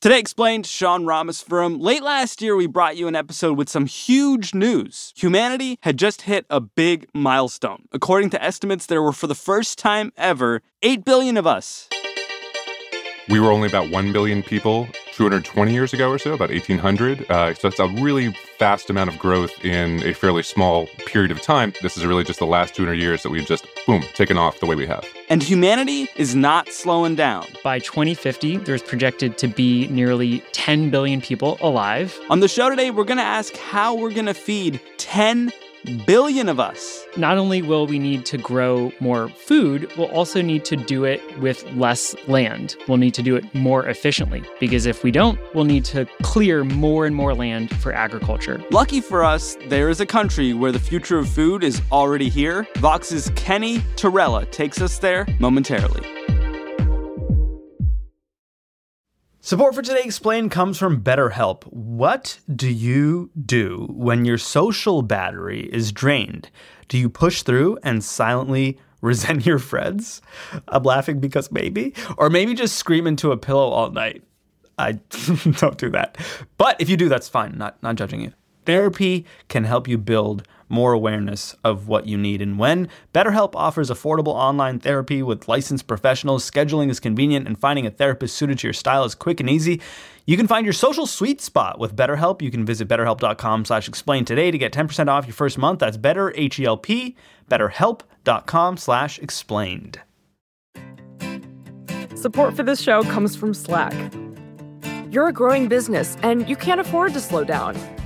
Today explained Sean Rameswaram Late last year, we brought you an episode with some huge news. Humanity had just hit a big milestone. According to estimates, there were for the first time ever 8 billion of us. We were only about 1 billion people 220 years ago or so, about 1800. Uh, so it's a really fast amount of growth in a fairly small period of time. This is really just the last 200 years that we've just, boom, taken off the way we have. And humanity is not slowing down. By 2050, there's projected to be nearly 10 billion people alive. On the show today, we're going to ask how we're going to feed 10 billion of us. Not only will we need to grow more food, we'll also need to do it with less land. We'll need to do it more efficiently because if we don't, we'll need to clear more and more land for agriculture. Lucky for us, there is a country where the future of food is already here. Vox's Kenny Torrella takes us there momentarily. Support for Today Explained comes from BetterHelp. What do you do when your social battery is drained? Do you push through and silently resent your friends? I'm laughing because maybe. Or maybe just scream into a pillow all night. I don't do that. But if you do, that's fine. Not, not judging you. Therapy can help you build more awareness of what you need and when. BetterHelp offers affordable online therapy with licensed professionals. Scheduling is convenient, and finding a therapist suited to your style is quick and easy. You can find your social sweet spot with BetterHelp. You can visit betterhelp.com slash explain today to get 10% off your first month. That's better, H-E-L-P, betterhelp.com slash explained. Support for this show comes from Slack. You're a growing business, and you can't afford to slow down.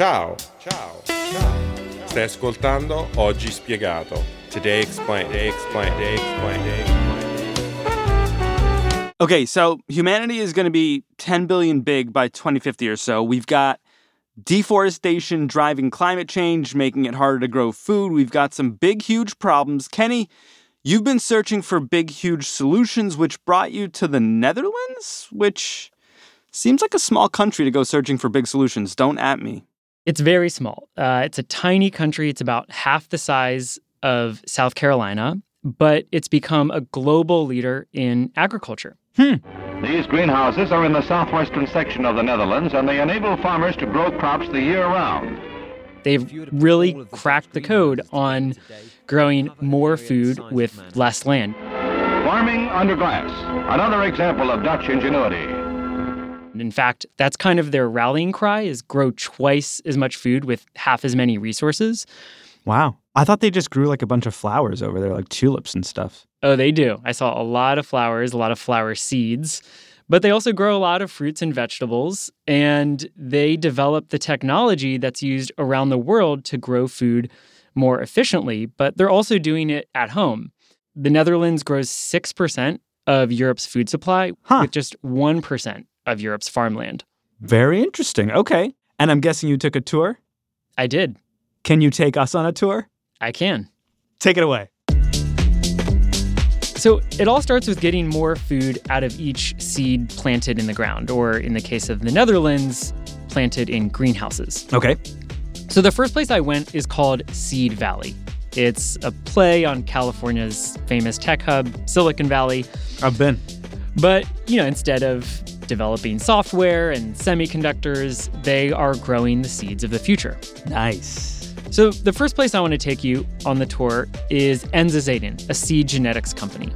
Ciao, ciao, ciao. Stai ascoltando Oggi Spiegato. Today Explained, Today Explained, Today Explained, Today Explained. Okay, so humanity is going to be 10 billion big by 2050 or so. We've got deforestation driving climate change, making it harder to grow food. We've got some big, huge problems. Kenny, you've been searching for big, huge solutions, which brought you to the Netherlands, which seems like a small country to go searching for big solutions. Don't at me. It's very small. Uh, it's a tiny country. It's about half the size of South Carolina, but it's become a global leader in agriculture. Hmm. These greenhouses are in the southwestern section of the Netherlands, and they enable farmers to grow crops the year round. They've really cracked the code on growing more food with less land. Farming under glass, another example of Dutch ingenuity. In fact, that's kind of their rallying cry is grow twice as much food with half as many resources. Wow. I thought they just grew like a bunch of flowers over there, like tulips and stuff. Oh, they do. I saw a lot of flowers, a lot of flower seeds, but they also grow a lot of fruits and vegetables. And they develop the technology that's used around the world to grow food more efficiently, but they're also doing it at home. The Netherlands grows 6% of Europe's food supply Huh. with just 1% of Europe's farmland. Very interesting. Okay. And I'm guessing you took a tour? I did. Can you take us on a tour? I can. Take it away. So it all starts with getting more food out of each seed planted in the ground, or in the case of the Netherlands, planted in greenhouses. Okay. So the first place I went is called Seed Valley. It's a play on California's famous tech hub, Silicon Valley. I've been. But, you know, instead of developing software and semiconductors, they are growing the seeds of the future. Nice. So the first place I want to take you on the tour is Enza Zaden, a seed genetics company.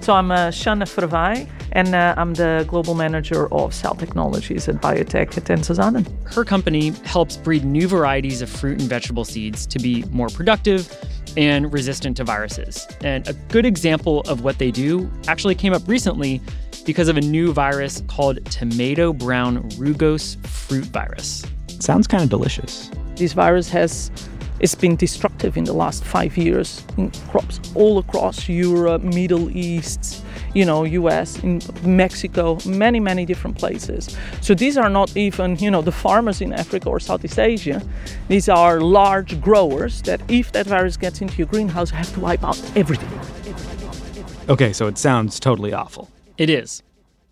So I'm uh, Shanna Verwij, and uh, I'm the global manager of cell technologies at biotech at Enza Zaden. Her company helps breed new varieties of fruit and vegetable seeds to be more productive and resistant to viruses. And a good example of what they do actually came up recently because of a new virus called tomato brown rugose fruit virus. Sounds kind of delicious. This virus has it's been destructive in the last five years in crops all across Europe, Middle East, you know, US, in Mexico, many, many different places. So these are not even, you know, the farmers in Africa or Southeast Asia. These are large growers that if that virus gets into your greenhouse, have to wipe out everything. Okay, so it sounds totally awful. It is.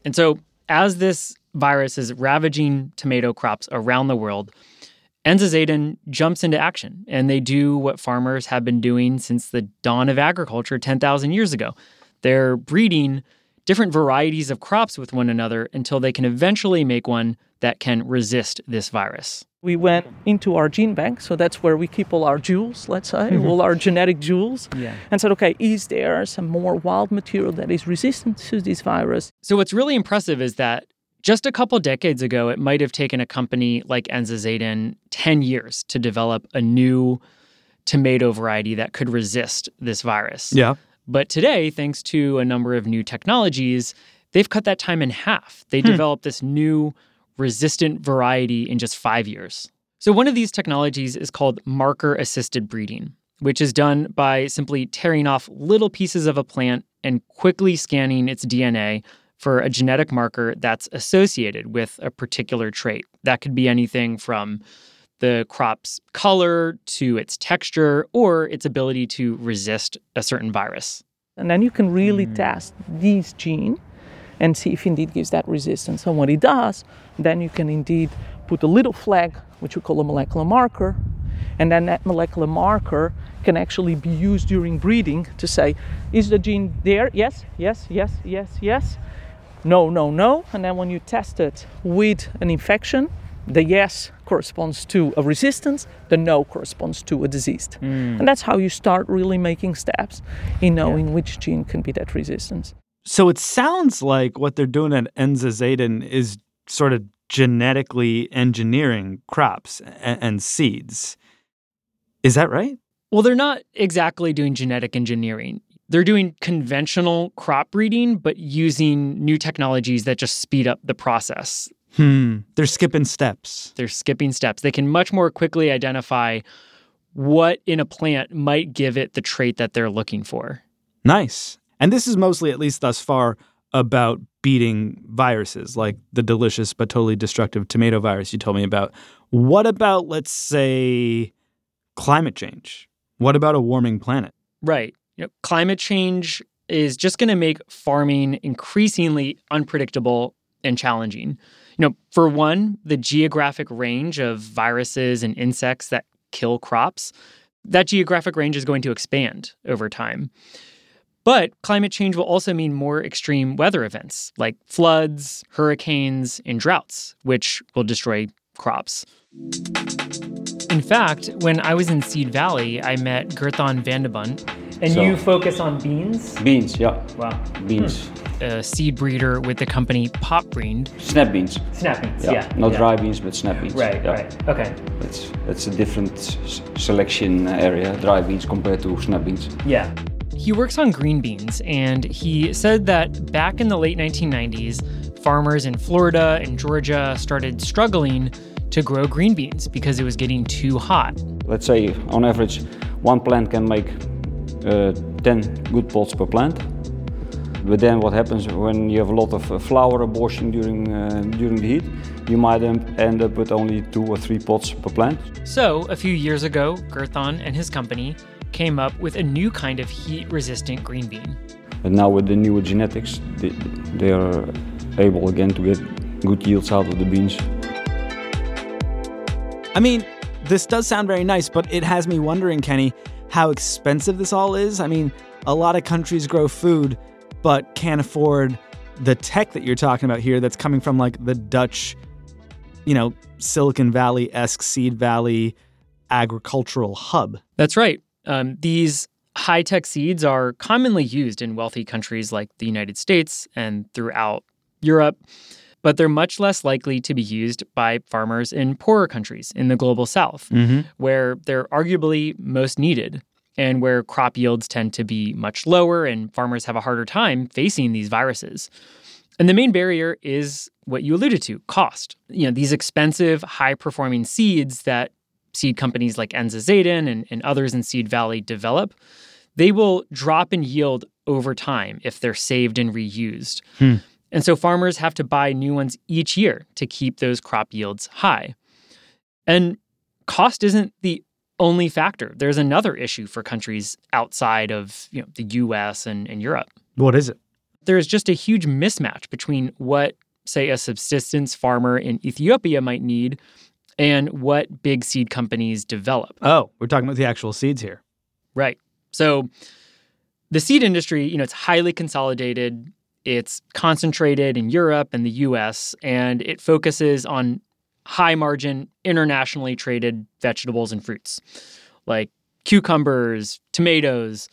And so as this virus is ravaging tomato crops around the world, Enza Zaden jumps into action, and they do what farmers have been doing since the dawn of agriculture 10,000 years ago. They're breeding different varieties of crops with one another until they can eventually make one that can resist this virus. We went into our gene bank, so that's where we keep all our jewels, let's say, mm-hmm. all our genetic jewels, Yeah. and said, okay, is there some more wild material that is resistant to this virus? So, what's really impressive is that just a couple decades ago, it might have taken a company like Enza Zaden 10 years to develop a new tomato variety that could resist this virus. Yeah. But today, thanks to a number of new technologies, they've cut that time in half. They hmm. developed this new resistant variety in just five years. So, one of these technologies is called marker assisted breeding, which is done by simply tearing off little pieces of a plant and quickly scanning its DNA for a genetic marker that's associated with a particular trait. That could be anything from the crop's color to its texture or its ability to resist a certain virus. And then you can really hmm. test this gene and see if indeed gives that resistance. And when it does, then you can indeed put a little flag, which we call a molecular marker, and then that molecular marker can actually be used during breeding to say, is the gene there? Yes, yes, yes, yes, yes. No, no, no. And then when you test it with an infection, the yes corresponds to a resistance, the no corresponds to a disease. Mm. And that's how you start really making steps in knowing which gene can be that resistance. So it sounds like what they're doing at Enza Zaden is sort of genetically engineering crops and, and seeds. Is that right? Well, they're not exactly doing genetic engineering. They're doing conventional crop breeding, but using new technologies that just speed up the process. Hmm. They're skipping steps. They're skipping steps. They can much more quickly identify what in a plant might give it the trait that they're looking for. Nice. And this is mostly, at least thus far, about beating viruses like the delicious but totally destructive tomato virus you told me about. What about, let's say, climate change? What about a warming planet? Right. You know, climate change is just going to make farming increasingly unpredictable and challenging. You know, for one, the geographic range of viruses and insects that kill crops, that geographic range is going to expand over time. But climate change will also mean more extreme weather events like floods, hurricanes, and droughts, which will destroy crops. In fact, when I was in Seed Valley, I met Gerthon Vandebunt. And So- you focus on beans? Beans, yeah. Wow. Beans. Hmm. A seed breeder with the company Pop Popbreed. Snap beans. Snap beans, Yeah. yeah. Not yeah. dry beans, but snap beans. Right, yeah. right. Okay. It's, it's a different s- selection area, dry beans compared to snap beans. Yeah. He works on green beans, and he said that back in the late 1990s, farmers in Florida and Georgia started struggling to grow green beans because it was getting too hot. Let's say on average, one plant can make 10 good pots per plant. But then what happens when you have a lot of uh, flower abortion during, uh, during the heat? You might end up with only two or three pots per plant. So, a few years ago, Gerthon and his company came up with a new kind of heat resistant green bean. And now with the newer genetics, they, they are able again to get good yields out of the beans. I mean, this does sound very nice, but it has me wondering, Kenny, how expensive this all is. I mean, a lot of countries grow food, but can't afford the tech that you're talking about here that's coming from like the Dutch, you know, Silicon Valley esque Seed Valley agricultural hub. That's right. Um, these high tech seeds are commonly used in wealthy countries like the United States and throughout Europe, but they're much less likely to be used by farmers in poorer countries in the global south, where they're arguably most needed and where crop yields tend to be much lower and farmers have a harder time facing these viruses. And the main barrier is what you alluded to cost. You know, these expensive, high performing seeds that seed companies like Enza Zaden and, and others in Seed Valley develop, they will drop in yield over time if they're saved and reused. Hmm. And so farmers have to buy new ones each year to keep those crop yields high. And cost isn't the only factor. There's another issue for countries outside of you know, the US and, and Europe. What is it? There's just a huge mismatch between what, say, a subsistence farmer in Ethiopia might need and what big seed companies develop. Oh, we're talking about the actual seeds here. Right. So the seed industry, you know, it's highly consolidated. It's concentrated in Europe and the US, and it focuses on high margin, internationally traded vegetables and fruits like cucumbers, tomatoes,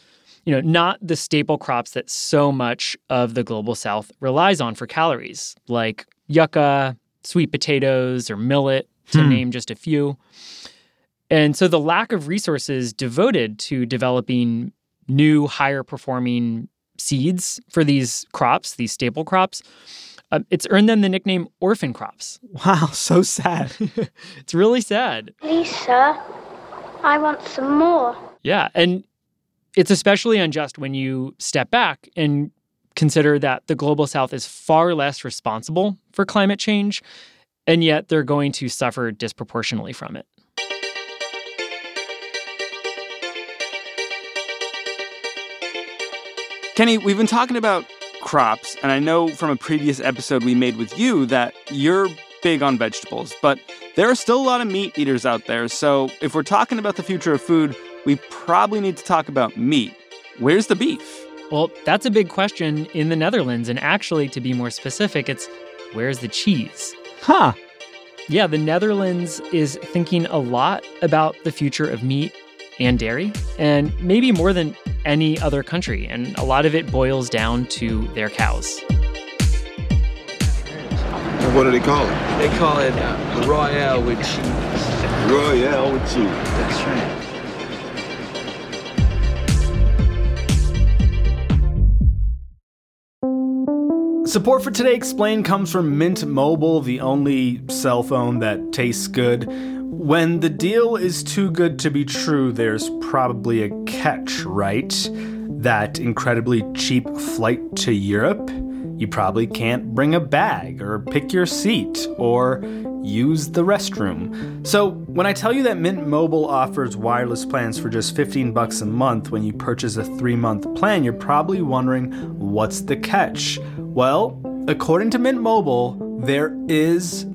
you know, not the staple crops that so much of the global south relies on for calories, like yucca, sweet potatoes, or millet, to Hmm. name just a few. And so the lack of resources devoted to developing new, higher performing seeds for these crops, these staple crops, uh, it's earned them the nickname orphan crops. Wow, so sad. It's really sad. Lisa, I want some more. Yeah. And it's especially unjust when you step back and consider that the global south is far less responsible for climate change, and yet they're going to suffer disproportionately from it. Kenny, we've been talking about crops, and I know from a previous episode we made with you that you're big on vegetables, but there are still a lot of meat eaters out there. So if we're talking about the future of food, we probably need to talk about meat. Where's the beef? Well, that's a big question in the Netherlands. And actually, to be more specific, it's where's the cheese? Huh. Yeah, the Netherlands is thinking a lot about the future of meat and dairy, and maybe more than any other country. And a lot of it boils down to their cows. What do they call it? They call it uh, Royale with cheese. Royale with cheese. That's right. Support for Today Explained comes from Mint Mobile, the only cell phone that tastes good. When the deal is too good to be true, there's probably a catch, right? That incredibly cheap flight to Europe? You probably can't bring a bag, or pick your seat, or use the restroom. So, when I tell you that Mint Mobile offers wireless plans for just 15 bucks a month when you purchase a 3-month plan, you're probably wondering what's the catch? Well, according to Mint Mobile, there is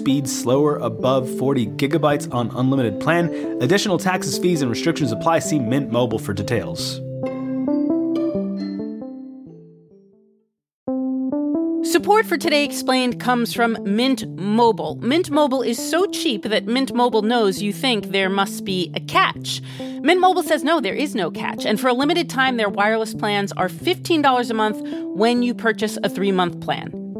Speed slower above 40 gigabytes on unlimited plan. Additional taxes, fees, and restrictions apply. See Mint Mobile for details. Support for Today Explained comes from Mint Mobile. Mint Mobile is so cheap that Mint Mobile knows you think there must be a catch. Mint Mobile says no, there is no catch. And for a limited time, their wireless plans are $15 a month when you purchase a three month plan.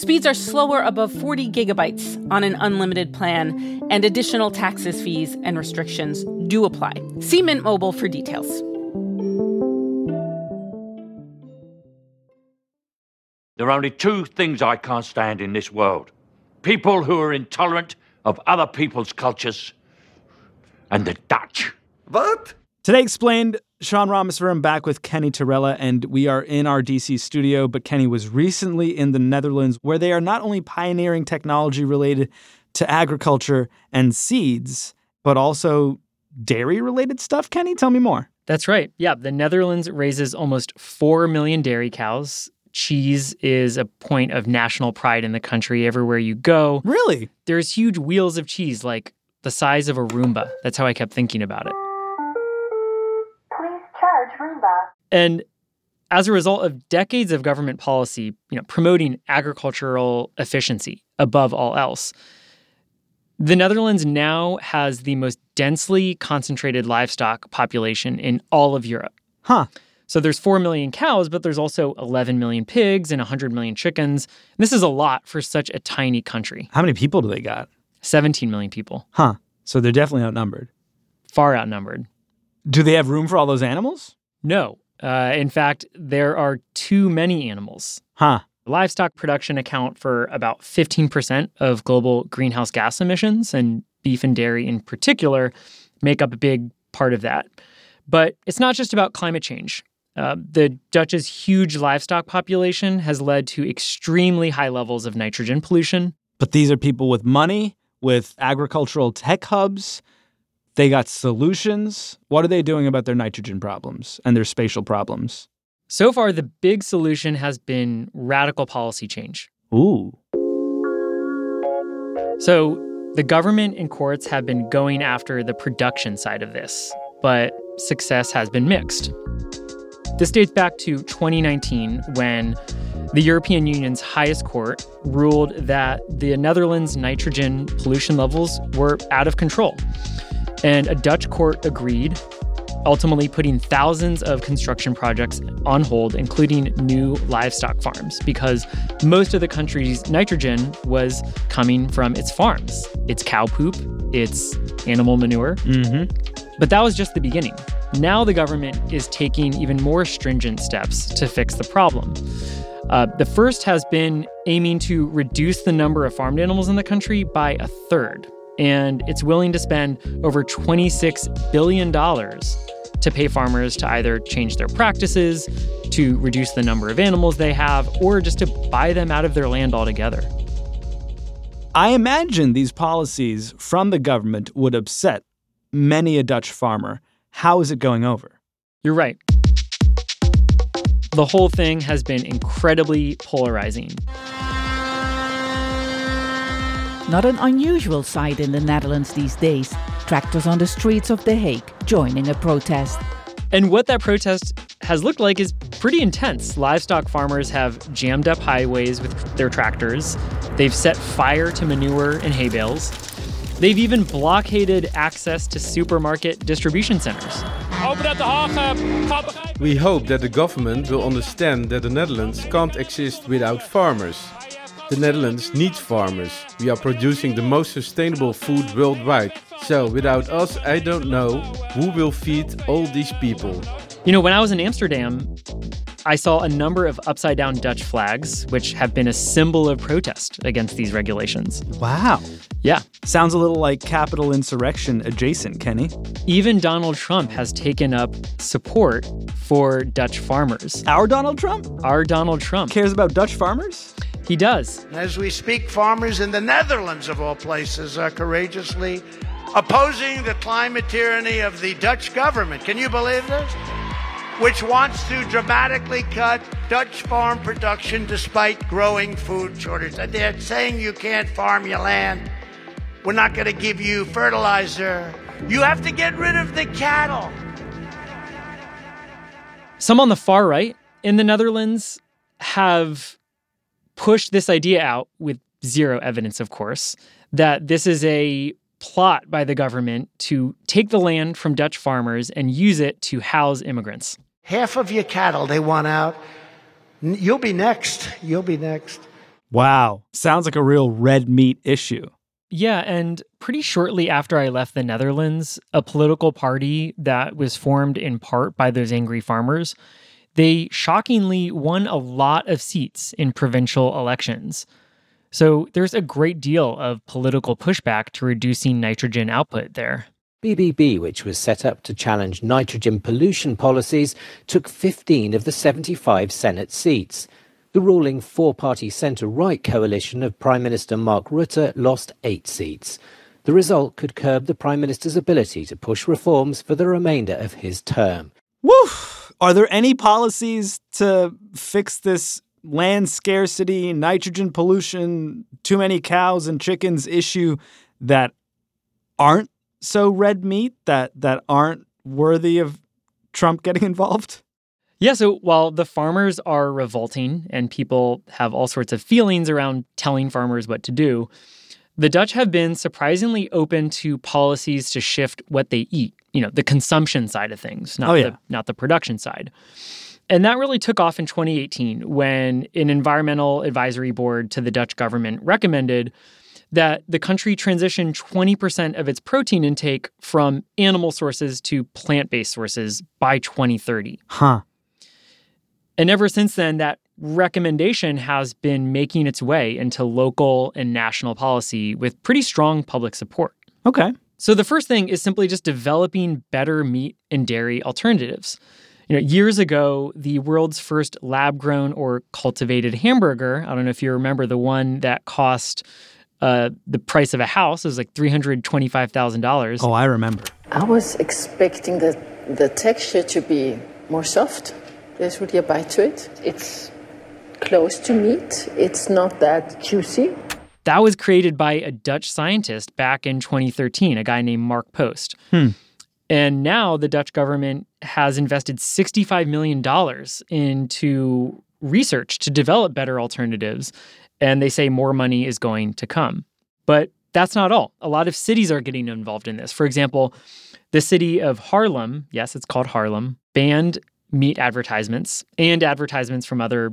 Speeds are slower above 40 gigabytes on an unlimited plan, and additional taxes, fees, and restrictions do apply. See Mint Mobile for details. There are only two things I can't stand in this world people who are intolerant of other people's cultures, and the Dutch. What? Today explained, Sean Rameswaram back with Kenny Torrella, and we are in our DC studio. But Kenny was recently in the Netherlands, where they are not only pioneering technology related to agriculture and seeds, but also dairy related stuff. Kenny, tell me more. That's right. Yeah, the Netherlands raises almost 4 million dairy cows. Cheese is a point of national pride in the country everywhere you go. Really? There's huge wheels of cheese, like the size of a Roomba. That's how I kept thinking about it. Please charge And as a result of decades of government policy, you know, promoting agricultural efficiency above all else, the Netherlands now has the most densely concentrated livestock population in all of Europe. Huh. So there's 4 million cows, but there's also 11 million pigs and 100 million chickens. This is a lot for such a tiny country. How many people do they got? 17 million people. Huh. So they're definitely outnumbered. Far outnumbered. Do they have room for all those animals? No. Uh, in fact, there are too many animals. Huh. Livestock production account for about 15% of global greenhouse gas emissions, and beef and dairy in particular make up a big part of that. But it's not just about climate change. Uh, the Dutch's huge livestock population has led to extremely high levels of nitrogen pollution. But these are people with money, with agricultural tech hubs. They got solutions. What are they doing about their nitrogen problems and their spatial problems? So far, the big solution has been radical policy change. Ooh. So, the government and courts have been going after the production side of this, but success has been mixed. This dates back to 2019 when the European Union's highest court ruled that the Netherlands' nitrogen pollution levels were out of control. And a Dutch court agreed, ultimately putting thousands of construction projects on hold, including new livestock farms, because most of the country's nitrogen was coming from its farms, its cow poop, its animal manure. Mm-hmm. But that was just the beginning. Now the government is taking even more stringent steps to fix the problem. Uh, the first has been aiming to reduce the number of farmed animals in the country by a third. And it's willing to spend over $26 billion to pay farmers to either change their practices, to reduce the number of animals they have, or just to buy them out of their land altogether. I imagine these policies from the government would upset many a Dutch farmer. How is it going over? You're right. The whole thing has been incredibly polarizing. Not an unusual sight in the Netherlands these days. Tractors on the streets of The Hague joining a protest. And what that protest has looked like is pretty intense. Livestock farmers have jammed up highways with their tractors. They've set fire to manure and hay bales. They've even blockaded access to supermarket distribution centers. We hope that the government will understand that the Netherlands can't exist without farmers. The Netherlands needs farmers. We are producing the most sustainable food worldwide. So without us, I don't know who will feed all these people. You know, when I was in Amsterdam, I saw a number of upside down Dutch flags, which have been a symbol of protest against these regulations. Wow. Yeah. Sounds a little like Capitol insurrection adjacent, Kenny. Even Donald Trump has taken up support for Dutch farmers. Our Donald Trump? Our Donald Trump. Cares about Dutch farmers? He does. As we speak, farmers in the Netherlands, of all places, are courageously opposing the climate tyranny of the Dutch government. Can you believe this? Which wants to dramatically cut Dutch farm production despite growing food shortage. They're saying you can't farm your land. We're not going to give you fertilizer. You have to get rid of the cattle. Some on the far right in the Netherlands have pushed this idea out with zero evidence, of course, that this is a plot by the government to take the land from Dutch farmers and use it to house immigrants. Half of your cattle they want out. You'll be next. You'll be next. Wow. Sounds like a real red meat issue. Yeah, and pretty shortly after I left the Netherlands, a political party that was formed in part by those angry farmers, they shockingly won a lot of seats in provincial elections. So there's a great deal of political pushback to reducing nitrogen output there. BBB, which was set up to challenge nitrogen pollution policies, took 15 of the 75 Senate seats. The ruling four party centre right coalition of Prime Minister Mark Rutte lost eight seats. The result could curb the Prime Minister's ability to push reforms for the remainder of his term. Woo! Are there any policies to fix this land scarcity, nitrogen pollution, too many cows and chickens issue that aren't so red meat that that aren't worthy of Trump getting involved? Yeah, so while the farmers are revolting and people have all sorts of feelings around telling farmers what to do, the Dutch have been surprisingly open to policies to shift what they eat, you know, the consumption side of things, not Oh, yeah. the not the production side. And that really took off in 2018 when an environmental advisory board to the Dutch government recommended that the country transition 20% of its protein intake from animal sources to plant-based sources by 2030. Huh. And ever since then, that recommendation has been making its way into local and national policy with pretty strong public support. Okay. So the first thing is simply just developing better meat and dairy alternatives. You know, years ago, the world's first lab-grown or cultivated hamburger, I don't know if you remember the one that cost uh, the price of a house, it was like $325,000. Oh, I remember. I was expecting the, the texture to be more soft. There's really a bite to it. It's close to meat. It's not that juicy. That was created by a Dutch scientist back in 2013, a guy named Mark Post. Hmm. And now the Dutch government has invested $65 million into research to develop better alternatives. And they say more money is going to come. But that's not all. A lot of cities are getting involved in this. For example, the city of Haarlem, yes, it's called Haarlem, banned meat advertisements and advertisements from other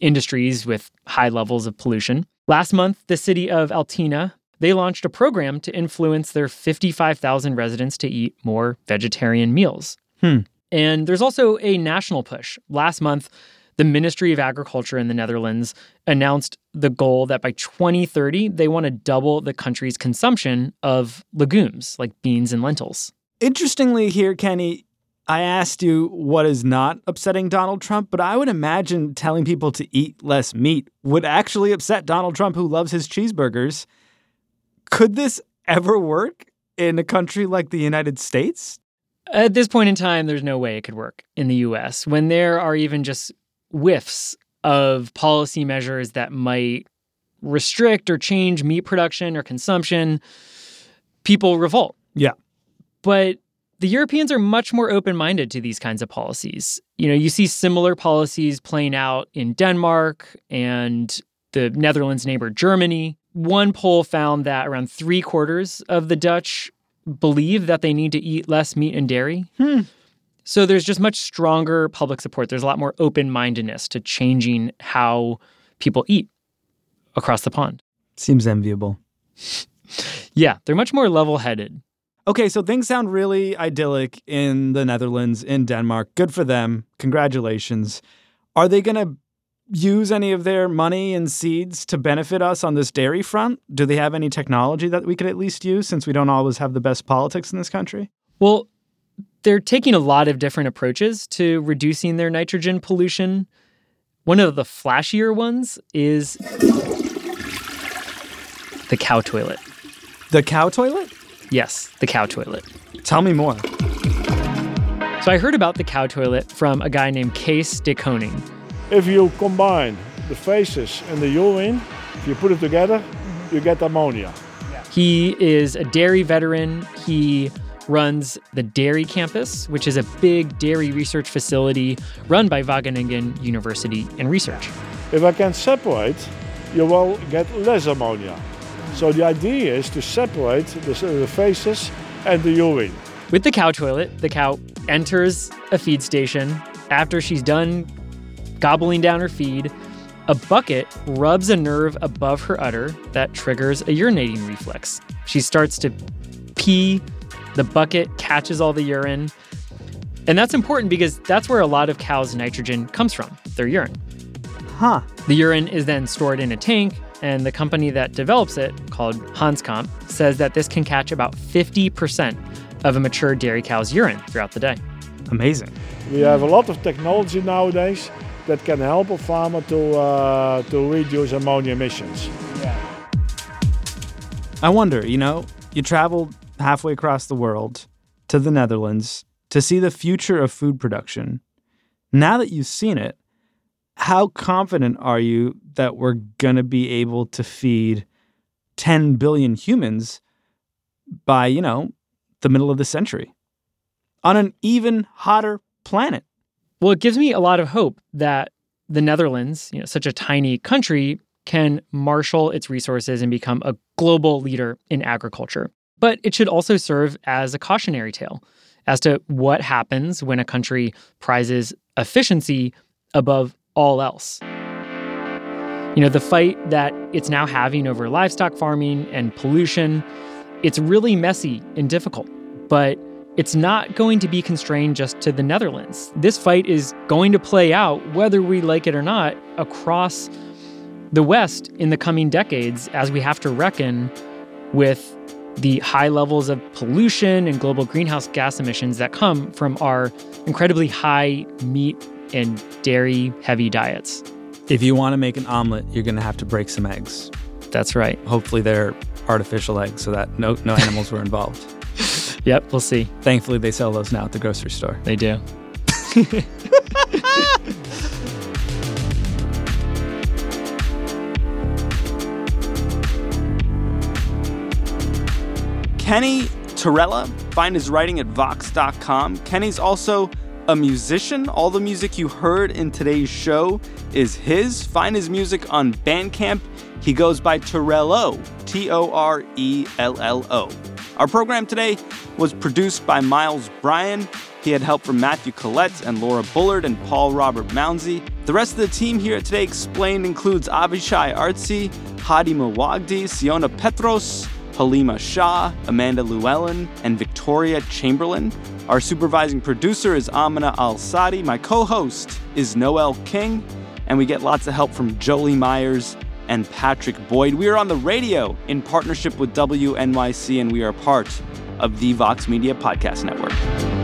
industries with high levels of pollution. Last month, the city of Altina, they launched a program to influence their 55,000 residents to eat more vegetarian meals. Hmm. And there's also a national push. Last month, the Ministry of Agriculture in the Netherlands announced the goal that by 2030, they want to double the country's consumption of legumes like beans and lentils. Interestingly, here, Kenny, I asked you what is not upsetting Donald Trump, but I would imagine telling people to eat less meat would actually upset Donald Trump, who loves his cheeseburgers. Could this ever work in a country like the United States? At this point in time, there's no way it could work in the US when there are even just whiffs of policy measures that might restrict or change meat production or consumption. People revolt. Yeah. But the Europeans are much more open minded to these kinds of policies. You know, you see similar policies playing out in Denmark and the Netherlands' neighbor Germany. One poll found that around three quarters of the Dutch believe that they need to eat less meat and dairy. Hmm. So there's just much stronger public support. There's a lot more open mindedness to changing how people eat across the pond. Seems enviable. Yeah, they're much more level headed. Okay, so things sound really idyllic in the Netherlands, in Denmark. Good for them. Congratulations. Are they going to use any of their money and seeds to benefit us on this dairy front? Do they have any technology that we could at least use since we don't always have the best politics in this country? Well, they're taking a lot of different approaches to reducing their nitrogen pollution. One of the flashier ones is the cow toilet. The cow toilet? Yes, the cow toilet. Tell me more. So I heard about the cow toilet from a guy named Kees de Koning. If you combine the faces and the urine, if you put it together, you get ammonia. He is a dairy veteran. He runs the Dairy Campus, which is a big dairy research facility run by Wageningen University and Research. If I can separate, you will get less ammonia. So the idea is to separate the, the faces and the urine. With the cow toilet, the cow enters a feed station. After she's done gobbling down her feed, a bucket rubs a nerve above her udder that triggers a urinating reflex. She starts to pee, the bucket catches all the urine. And that's important because that's where a lot of cows' nitrogen comes from, their urine. Huh. The urine is then stored in a tank, and the company that develops it, called Hanskamp, says that this can catch about 50% of a mature dairy cow's urine throughout the day. Amazing. We have a lot of technology nowadays that can help a farmer to, uh, to reduce ammonia emissions. I wonder, you know, you traveled halfway across the world to the Netherlands to see the future of food production. Now that you've seen it, how confident are you that we're going to be able to feed 10 billion humans by, you know, the middle of the century on an even hotter planet? Well, it gives me a lot of hope that the Netherlands, you know, such a tiny country, can marshal its resources and become a global leader in agriculture. But it should also serve as a cautionary tale as to what happens when a country prizes efficiency above all else. You know, the fight that it's now having over livestock farming and pollution, it's really messy and difficult, but it's not going to be constrained just to the Netherlands. This fight is going to play out, whether we like it or not, across the West in the coming decades as we have to reckon with the high levels of pollution and global greenhouse gas emissions that come from our incredibly high meat and dairy heavy diets. If you want to make an omelet, you're going to have to break some eggs. That's right. Hopefully, they're artificial eggs so that no, no animals were involved. Yep, we'll see. Thankfully, they sell those now at the grocery store. They do. Kenny Torrella. Find his writing at Vox.com. Kenny's also a musician. All the music you heard in today's show is his. Find his music on Bandcamp. He goes by Torello, T O R E L L O. Our program today was produced by Miles Bryan. He had help from Matthew Collette and Laura Bullard and Paul Robert Mounsey. The rest of the team here at Today Explained includes Avishai Artsy, Hadi Mawagdi, Siona Petros, Halima Shah, Amanda Llewellyn, and Victoria Chamberlain. Our supervising producer is Amina Al Sadi. My co host is Noel King. And we get lots of help from Jolie Myers and Patrick Boyd. We are on the radio in partnership with WNYC, and we are part of the Vox Media Podcast Network.